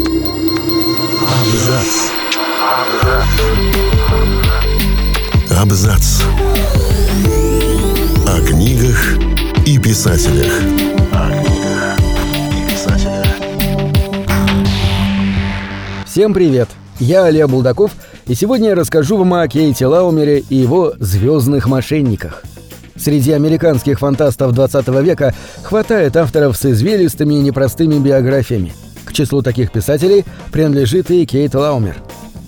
Абзац. Абзац. О книгах и писателях. Всем привет! Я Олег Булдаков, и сегодня я расскажу вам о Кейте Лаумере и его «Звездных мошенниках». Среди американских фантастов 20 века хватает авторов с извилистыми и непростыми биографиями. К числу таких писателей принадлежит и Кейт Лаумер.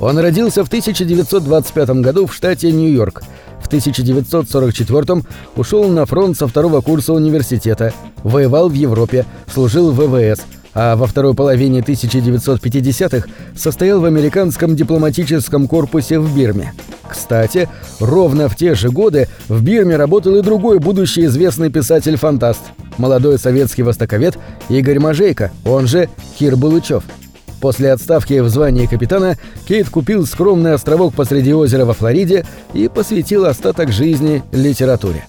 Он родился в 1925 году в штате Нью-Йорк. В 1944 ушел на фронт со второго курса университета, воевал в Европе, служил в ВВС – а во второй половине 1950-х состоял в американском дипломатическом корпусе в Бирме. Кстати, ровно в те же годы в Бирме работал и другой будущий известный писатель-фантаст, молодой советский востоковед Игорь Мажейко, он же Кир Булычев. После отставки в звании капитана Кейт купил скромный островок посреди озера во Флориде и посвятил остаток жизни литературе.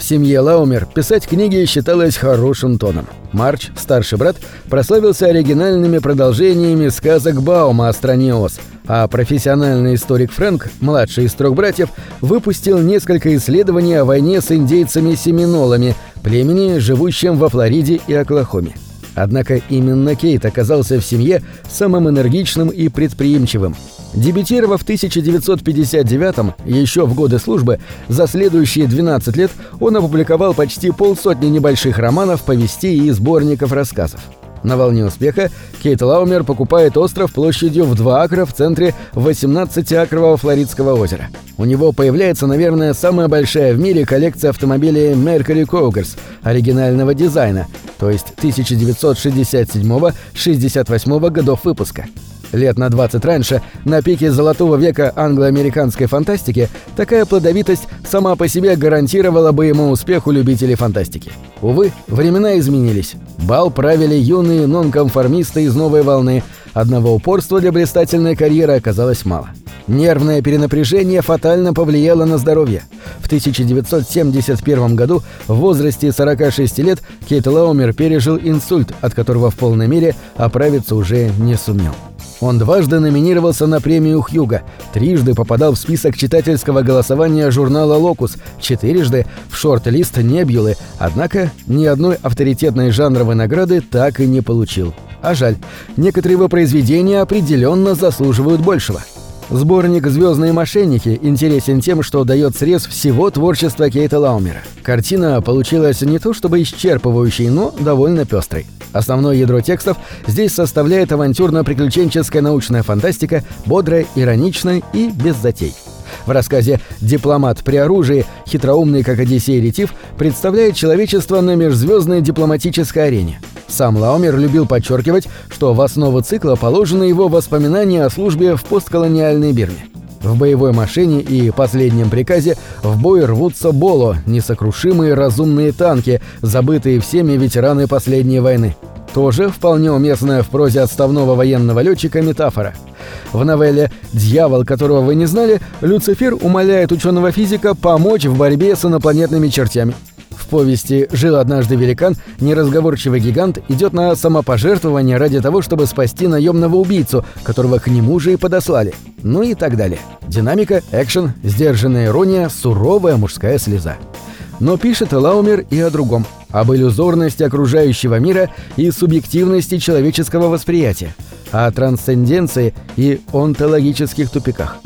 В семье Лаумер писать книги считалось хорошим тоном. Марч, старший брат, прославился оригинальными продолжениями сказок Баума о стране Оз, а профессиональный историк Фрэнк, младший из трех братьев, выпустил несколько исследований о войне с индейцами-семинолами, племени, живущем во Флориде и Оклахоме. Однако именно Кейт оказался в семье самым энергичным и предприимчивым – Дебютировав в 1959-м, еще в годы службы, за следующие 12 лет он опубликовал почти полсотни небольших романов, повестей и сборников рассказов. На волне успеха Кейт Лаумер покупает остров площадью в 2 акра в центре 18-акрового Флоридского озера. У него появляется, наверное, самая большая в мире коллекция автомобилей Mercury Cougars оригинального дизайна, то есть 1967-68 годов выпуска. Лет на 20 раньше, на пике золотого века англо-американской фантастики, такая плодовитость сама по себе гарантировала бы ему успех у любителей фантастики. Увы, времена изменились. Бал правили юные нонконформисты из новой волны. Одного упорства для блистательной карьеры оказалось мало. Нервное перенапряжение фатально повлияло на здоровье. В 1971 году в возрасте 46 лет Кейт Лаумер пережил инсульт, от которого в полной мере оправиться уже не сумел. Он дважды номинировался на премию Хьюга, трижды попадал в список читательского голосования журнала «Локус», четырежды в шорт-лист «Небьюлы», однако ни одной авторитетной жанровой награды так и не получил. А жаль, некоторые его произведения определенно заслуживают большего. Сборник «Звездные мошенники» интересен тем, что дает срез всего творчества Кейта Лаумера. Картина получилась не то чтобы исчерпывающей, но довольно пестрой. Основное ядро текстов здесь составляет авантюрно-приключенческая научная фантастика, бодрая, ироничная и без затей. В рассказе «Дипломат при оружии» хитроумный, как Одиссей Ретив, представляет человечество на межзвездной дипломатической арене. Сам Лаумер любил подчеркивать, что в основу цикла положены его воспоминания о службе в постколониальной Бирме. В боевой машине и последнем приказе в бой рвутся Боло, несокрушимые разумные танки, забытые всеми ветераны последней войны. Тоже вполне уместная в прозе отставного военного летчика метафора. В новелле «Дьявол, которого вы не знали» Люцифер умоляет ученого физика помочь в борьбе с инопланетными чертями. Повести «Жил однажды великан» неразговорчивый гигант идет на самопожертвование ради того, чтобы спасти наемного убийцу, которого к нему же и подослали. Ну и так далее. Динамика, экшен, сдержанная ирония, суровая мужская слеза. Но пишет Лаумер и о другом – об иллюзорности окружающего мира и субъективности человеческого восприятия, о трансценденции и онтологических тупиках.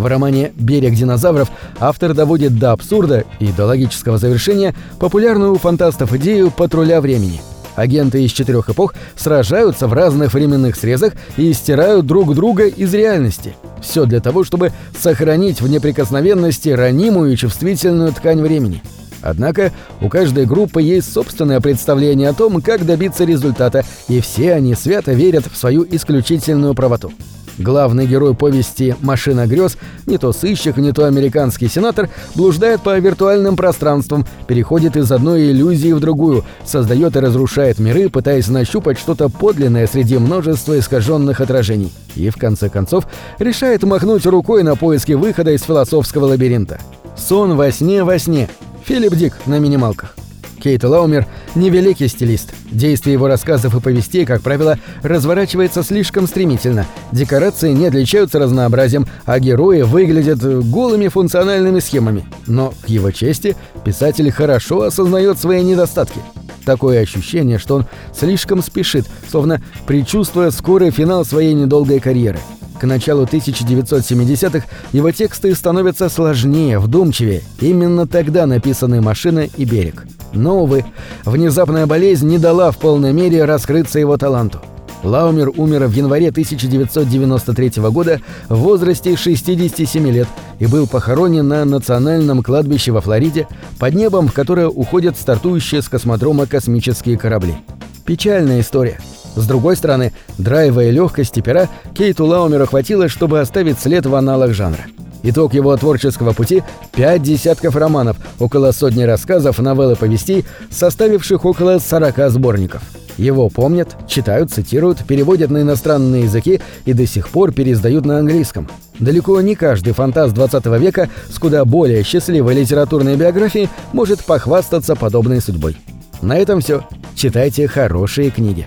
В романе «Берег динозавров» автор доводит до абсурда и до логического завершения популярную у фантастов идею патруля времени. Агенты из четырех эпох сражаются в разных временных срезах и стирают друг друга из реальности. Все для того, чтобы сохранить в неприкосновенности ранимую и чувствительную ткань времени – Однако у каждой группы есть собственное представление о том, как добиться результата, и все они свято верят в свою исключительную правоту. Главный герой повести «Машина грез» не то сыщик, не то американский сенатор блуждает по виртуальным пространствам, переходит из одной иллюзии в другую, создает и разрушает миры, пытаясь нащупать что-то подлинное среди множества искаженных отражений. И в конце концов решает махнуть рукой на поиски выхода из философского лабиринта. Сон во сне во сне Филипп Дик на минималках. Кейт Лаумер – невеликий стилист. Действие его рассказов и повестей, как правило, разворачивается слишком стремительно. Декорации не отличаются разнообразием, а герои выглядят голыми функциональными схемами. Но, к его чести, писатель хорошо осознает свои недостатки. Такое ощущение, что он слишком спешит, словно предчувствуя скорый финал своей недолгой карьеры. К началу 1970-х его тексты становятся сложнее, вдумчивее. Именно тогда написаны «Машина» и «Берег». Но, увы, внезапная болезнь не дала в полной мере раскрыться его таланту. Лаумер умер в январе 1993 года в возрасте 67 лет и был похоронен на национальном кладбище во Флориде под небом, в которое уходят стартующие с космодрома космические корабли. Печальная история. С другой стороны, драйва и легкости пера Кейту Лаумеру хватило, чтобы оставить след в аналах жанра. Итог его творческого пути – пять десятков романов, около сотни рассказов, новелл повестей, составивших около 40 сборников. Его помнят, читают, цитируют, переводят на иностранные языки и до сих пор переиздают на английском. Далеко не каждый фантаст 20 века с куда более счастливой литературной биографией может похвастаться подобной судьбой. На этом все. Читайте хорошие книги.